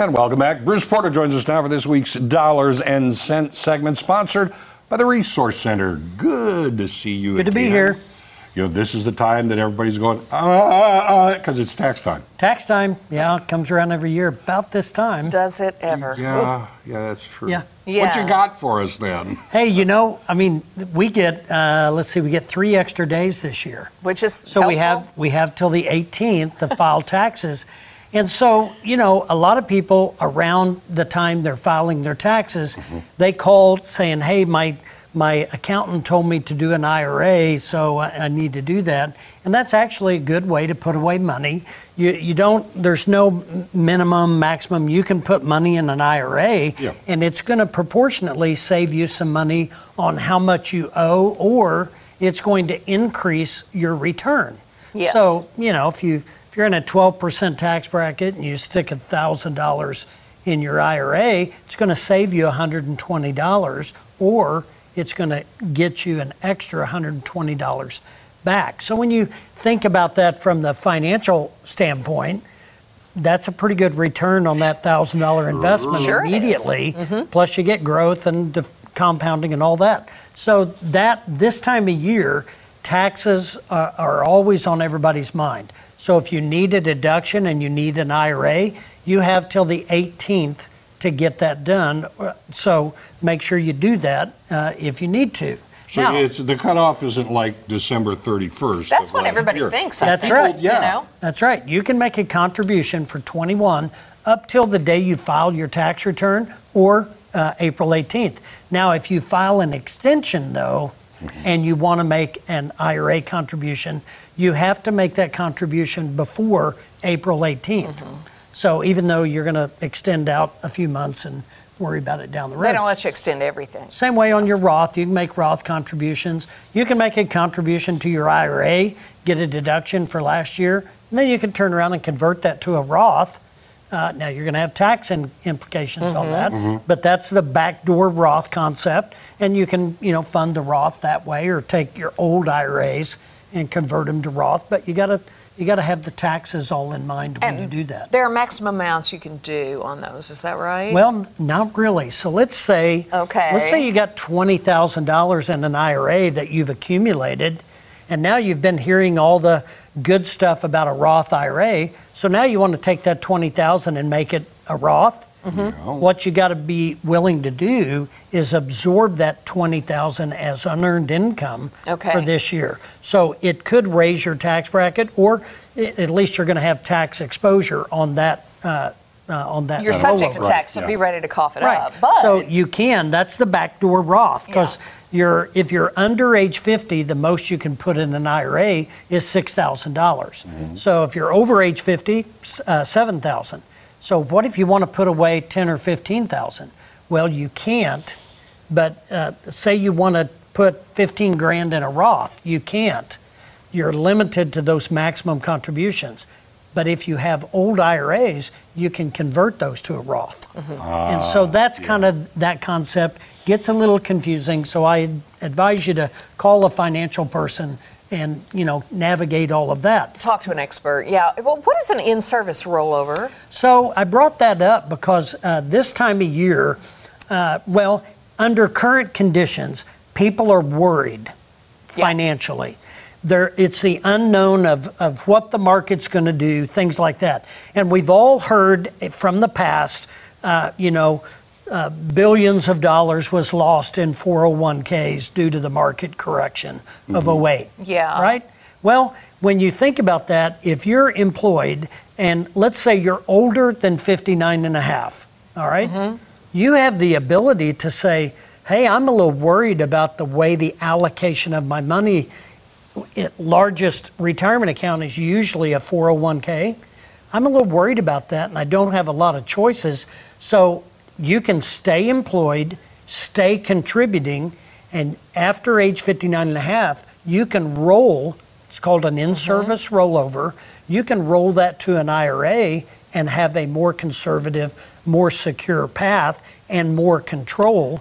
And welcome back. Bruce Porter joins us now for this week's Dollars and Cents segment, sponsored by the Resource Center. Good to see you Good to be here. You know, this is the time that everybody's going, ah, ah, because it's tax time. Tax time, yeah, it comes around every year about this time. Does it ever? Yeah, yeah, that's true. Yeah. yeah. What you got for us then? Hey, you know, I mean, we get uh, let's see, we get three extra days this year. Which is So we have we have till the 18th to file taxes. And so, you know, a lot of people around the time they're filing their taxes, mm-hmm. they called saying, "Hey, my my accountant told me to do an IRA, so I, I need to do that." And that's actually a good way to put away money. You you don't there's no minimum maximum you can put money in an IRA Yeah. and it's going to proportionately save you some money on how much you owe or it's going to increase your return. Yes. So, you know, if you if you're in a 12% tax bracket and you stick $1,000 in your IRA, it's going to save you $120 or it's going to get you an extra $120 back. So when you think about that from the financial standpoint, that's a pretty good return on that thousand dollar investment Sure immediately. Mm-hmm. Plus, you get growth and the compounding and all that. So that this time of year, taxes are, are always on everybody's mind. So if you need a deduction and you need an IRA, you have till the 18th to get that done. So make sure you do that uh, if you need to. So Now- it's the cutoff isn't like December 31st. That's what everybody year. thinks. I That's think, right. Yeah. You know? That's right. You can make a contribution for 21 up till the day you file your tax return or uh, April 18th. Now, if you file an extension, though, and you want to make an IRA contribution, you have to make that contribution before April 18th. Mm-hmm. So even though you're going to extend out a few months and worry about it down the road. They don't let you extend everything. Same way on your Roth, you can make Roth contributions. You can make a contribution to your IRA, get a deduction for last year, and then you can turn around and convert that to a Roth. Uh, now you're going to have tax in, implications on that, but that's the backdoor Roth concept, and you can you know fund the Roth that way, or take your old IRAs and convert them to Roth. But you got to you got to have the taxes all in mind when you do that. There are maximum amounts you can do on those. Is that right? Well, not really. So let's say, Okay. let's say you got twenty thousand dollars in an IRA that you've accumulated, and now you've been hearing all the good stuff about a Roth IRA. So now you want to take that twenty thousand and make it a Roth. What you got to be willing to do is absorb that twenty thousand as unearned income Okay. for this year. So it could raise your tax bracket, or at least you're going to have tax exposure on that. Uh, uh, on that You're subject to rollover. tax, so yeah. be ready to cough it Right. up. But so you can. That's the backdoor Roth because you're if you're under age 50, the most you can put in an IRA is $6,000. So if you're over age 50, uh, seven thousand. So what if you want to put away ten or fifteen thousand? Well, you can't. But uh, say you want to put 15 grand in a Roth, you can't. You're limited to those maximum contributions. But if you have old IRAs, you can convert those to a Roth. and so that's kind of that concept gets a little confusing. So I advise you to call a financial person and you know navigate all of that. talk to an expert. Yeah. Well, what is an in-service rollover? So I brought that up because uh, this time of year, uh, well, under current conditions, people are worried Yeah. financially. There, it's the unknown of, of what the market's going to do, things like that. And we've all heard from the past, uh, you know, uh, billions of dollars was lost in 401ks due to the market correction of 08. Yeah. Right? Well, when you think about that, if you're employed and let's say you're older than 59 and a half, all right? You have the ability to say, hey, I'm a little worried about the way the allocation of my money, it, largest retirement account is usually a 401k. I'm a little worried about that and I don't have a lot of choices. So you can stay employed, stay contributing, and after age 59 and a half, you can roll, it's called an in service mm-hmm. rollover. You can roll that to an IRA and have a more conservative, more secure path and more control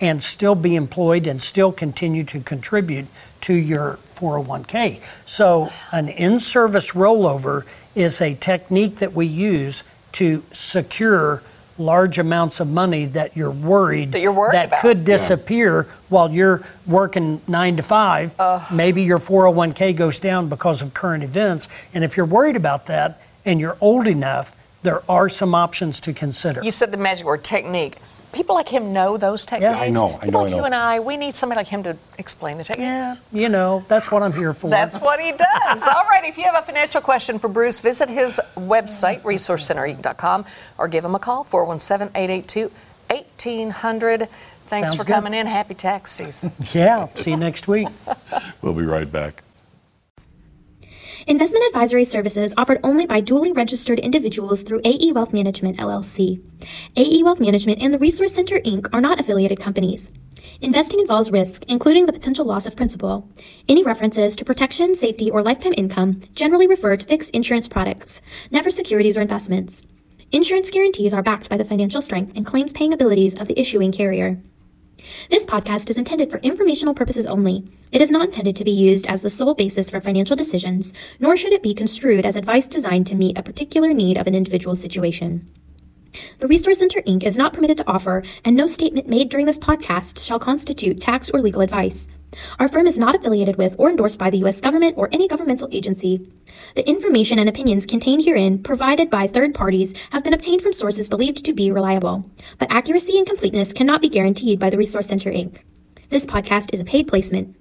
and still be employed and still continue to contribute to your 401k. So, an in service rollover is a technique that we use to secure large amounts of money that you're worried That you're worried that about. could disappear while you're working nine to five. Maybe your 401k goes down because of current events. And if you're worried about that and you're old enough, there are some options to consider. You said the magic word technique. People like him know those techniques. Yeah, I know, I People know, I like know. you and I, we need somebody like him to explain the techniques. yeah, you know, that's what I'm here for. That's what he does. All right, if you have a financial question for Bruce, visit his website, resourcecentereaton.com, or give him a call, 417 882 1800. Thanks Sounds for good. coming in. Happy tax season. yeah, see you next week. We'll be right back. Investment advisory services offered only by duly registered individuals through AE Wealth Management LLC. AE Wealth Management and the Resource Center Inc. are not affiliated companies. Investing involves risk, including the potential loss of principal. Any references to protection, safety, or lifetime income generally refer to fixed insurance products, never securities or investments. Insurance guarantees are backed by the financial strength and claims paying abilities of the issuing carrier. This podcast is intended for informational purposes only. It is not intended to be used as the sole basis for financial decisions, nor should it be construed as advice designed to meet a particular need of an individual situation. The Resource Center Inc. is not permitted to offer, and no statement made during this podcast shall constitute tax or legal advice. Our firm is not affiliated with or endorsed by the U.S. government or any governmental agency. The information and opinions contained herein, provided by third parties, have been obtained from sources believed to be reliable, but accuracy and completeness cannot be guaranteed by the Resource Center Inc. This podcast is a paid placement.